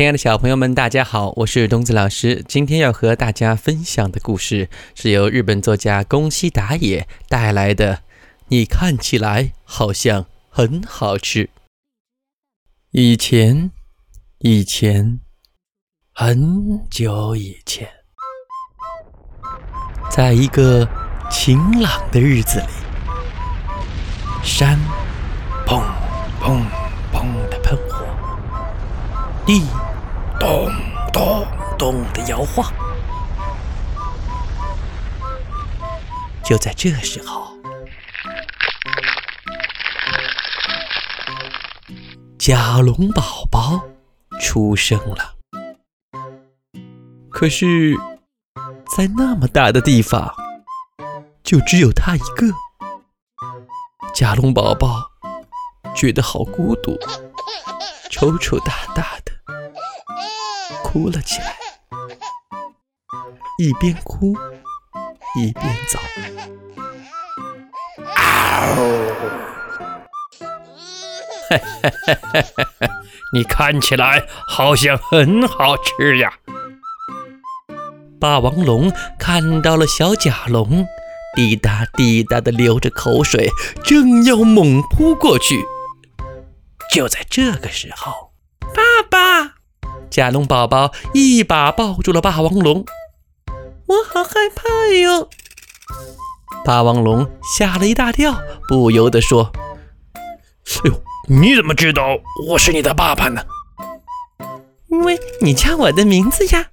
亲爱的小朋友们，大家好，我是东子老师。今天要和大家分享的故事是由日本作家宫西达也带来的。你看起来好像很好吃。以前，以前，很久以前，在一个晴朗的日子里，山砰砰砰的喷火，地。咚咚咚的摇晃。就在这时候，甲龙宝宝出生了。可是，在那么大的地方，就只有他一个。甲龙宝宝觉得好孤独，抽抽大大的。哭了起来，一边哭一边走。嘿嘿嘿嘿嘿嘿，你看起来好像很好吃呀！霸王龙看到了小甲龙，滴答滴答的流着口水，正要猛扑过去。就在这个时候，甲龙宝宝一把抱住了霸王龙，我好害怕哟！霸王龙吓了一大跳，不由得说：“哎呦，你怎么知道我是你的爸爸呢？”“因为你叫我的名字呀！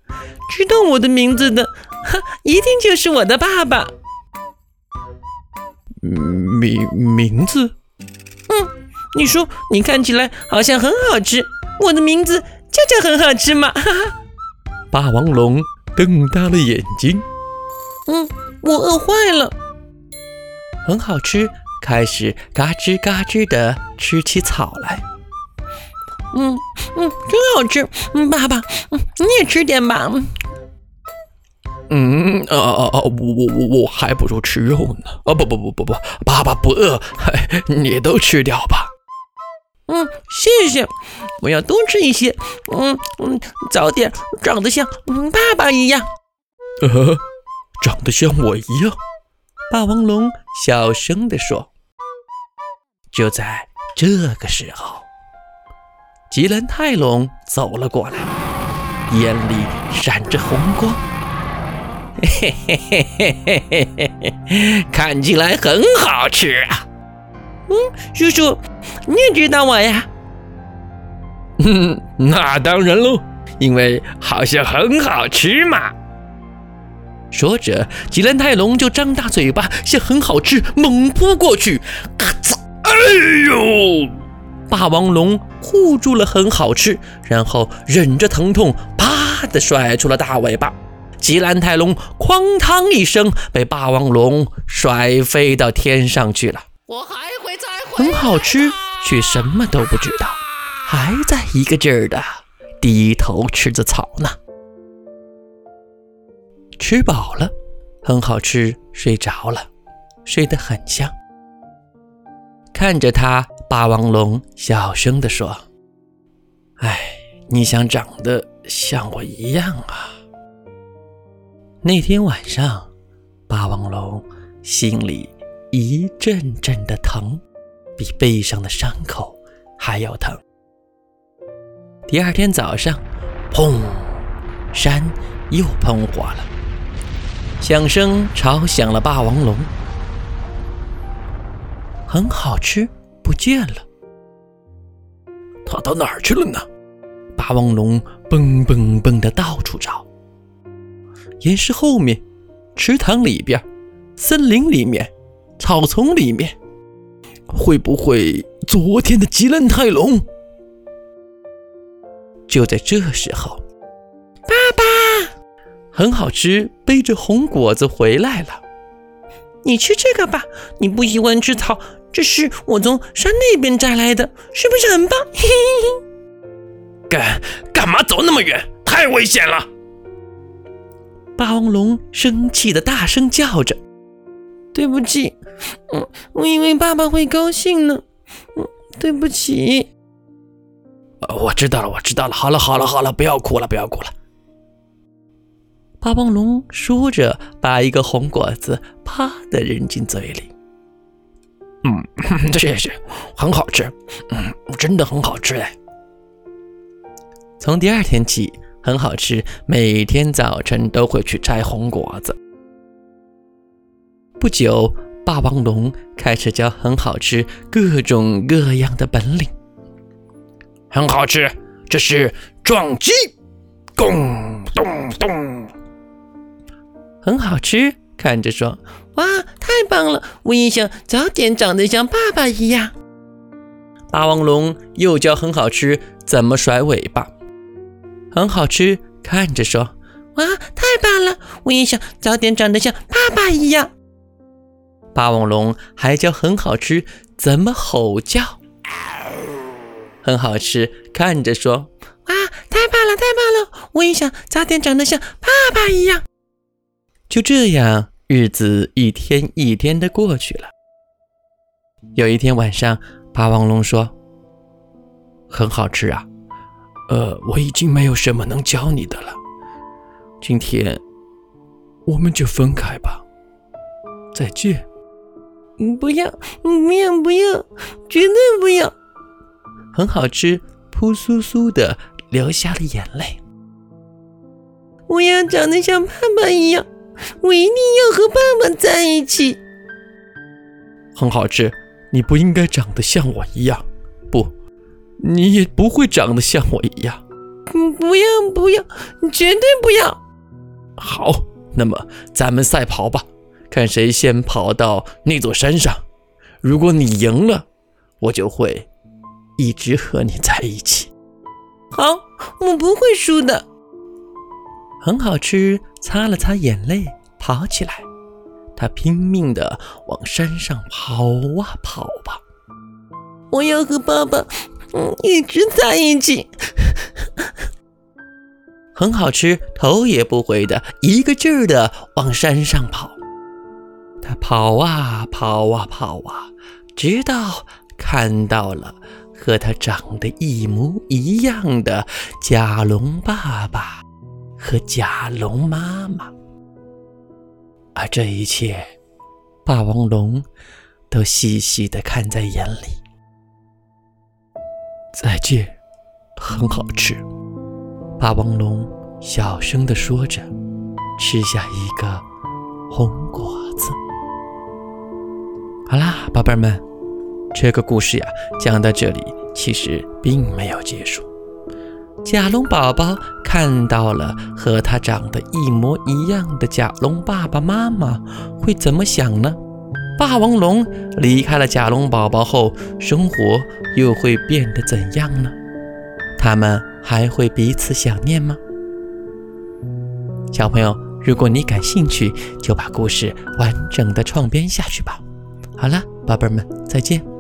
知道我的名字的，哈，一定就是我的爸爸。”“名名字？”“嗯，你说你看起来好像很好吃，我的名字。”这就很好吃嘛！哈哈，霸王龙瞪大了眼睛。嗯，我饿坏了。很好吃，开始嘎吱嘎吱的吃起草来。嗯嗯，真好吃。嗯，爸爸，你也吃点吧。嗯，啊啊啊！我我我我还不如吃肉呢。啊不不不不不，爸爸不饿，你都吃掉吧。嗯，谢谢，我要多吃一些。嗯嗯，早点长得像爸爸一样。呃，长得像我一样？霸王龙小声地说。就在这个时候，吉兰泰龙走了过来，眼里闪着红光。嘿嘿嘿嘿嘿嘿嘿，看起来很好吃啊。嗯，叔叔，你也知道我呀？哼，那当然喽，因为好像很好吃嘛。说着，吉兰泰龙就张大嘴巴，向很好吃猛扑过去。咔嚓！哎呦！霸王龙护住了很好吃，然后忍着疼痛，啪的甩出了大尾巴。吉兰泰龙哐当一声，被霸王龙甩飞到天上去了。我还会再回。很好吃，却什么都不知道，还在一个劲儿的低头吃着草呢。吃饱了，很好吃，睡着了，睡得很香。看着他，霸王龙小声地说：“哎，你想长得像我一样啊？”那天晚上，霸王龙心里一阵阵的疼。比背上的伤口还要疼。第二天早上，砰，山又喷火了，响声吵响了霸王龙。很好吃，不见了，它到哪儿去了呢？霸王龙蹦蹦蹦的到处找，岩石后面，池塘里边，森林里面，草丛里面。会不会昨天的吉兰泰龙？就在这时候，爸爸，很好吃，背着红果子回来了。你吃这个吧，你不喜欢吃草，这是我从山那边摘来的，是不是很棒？嘿嘿嘿。干干嘛走那么远？太危险了！霸王龙生气的大声叫着。对不起，嗯，我以为爸爸会高兴呢，嗯，对不起。呃，我知道了，我知道了。好了，好了，好了，不要哭了，不要哭了。霸王龙说着，把一个红果子啪的扔进嘴里。嗯，谢谢，很好吃。嗯，真的很好吃哎。从第二天起，很好吃，每天早晨都会去摘红果子。不久，霸王龙开始教很好吃各种各样的本领。很好吃，这是撞击，咚咚咚。很好吃，看着说：“哇，太棒了！我也想早点长得像爸爸一样。”霸王龙又教很好吃怎么甩尾巴。很好吃，看着说：“哇，太棒了！我也想早点长得像爸爸一样。”霸王龙还教很好吃怎么吼叫。很好吃，看着说：“哇，太棒了，太棒了！我也想早点长得像爸爸一样。”就这样，日子一天一天的过去了。有一天晚上，霸王龙说：“很好吃啊，呃，我已经没有什么能教你的了。今天我们就分开吧，再见。”“不要，不要，不要，绝对不要！”很好吃，扑簌簌的流下了眼泪。我要长得像爸爸一样。我一定要和爸爸在一起。很好吃，你不应该长得像我一样，不，你也不会长得像我一样。嗯，不要不要，绝对不要。好，那么咱们赛跑吧，看谁先跑到那座山上。如果你赢了，我就会一直和你在一起。好，我不会输的。很好吃，擦了擦眼泪，跑起来。他拼命地往山上跑啊跑吧。我要和爸爸，嗯，一直在一起。很好吃，头也不回的一个劲儿的往山上跑。他跑啊跑啊跑啊，直到看到了和他长得一模一样的甲龙爸爸。和甲龙妈妈，而这一切，霸王龙都细细的看在眼里。再见，很好吃。霸王龙小声的说着，吃下一个红果。好啦，宝贝儿们，这个故事呀，讲到这里，其实并没有结束。甲龙宝宝看到了和他长得一模一样的甲龙爸爸妈妈，会怎么想呢？霸王龙离开了甲龙宝宝后，生活又会变得怎样呢？他们还会彼此想念吗？小朋友，如果你感兴趣，就把故事完整的创编下去吧。好了，宝贝儿们，再见。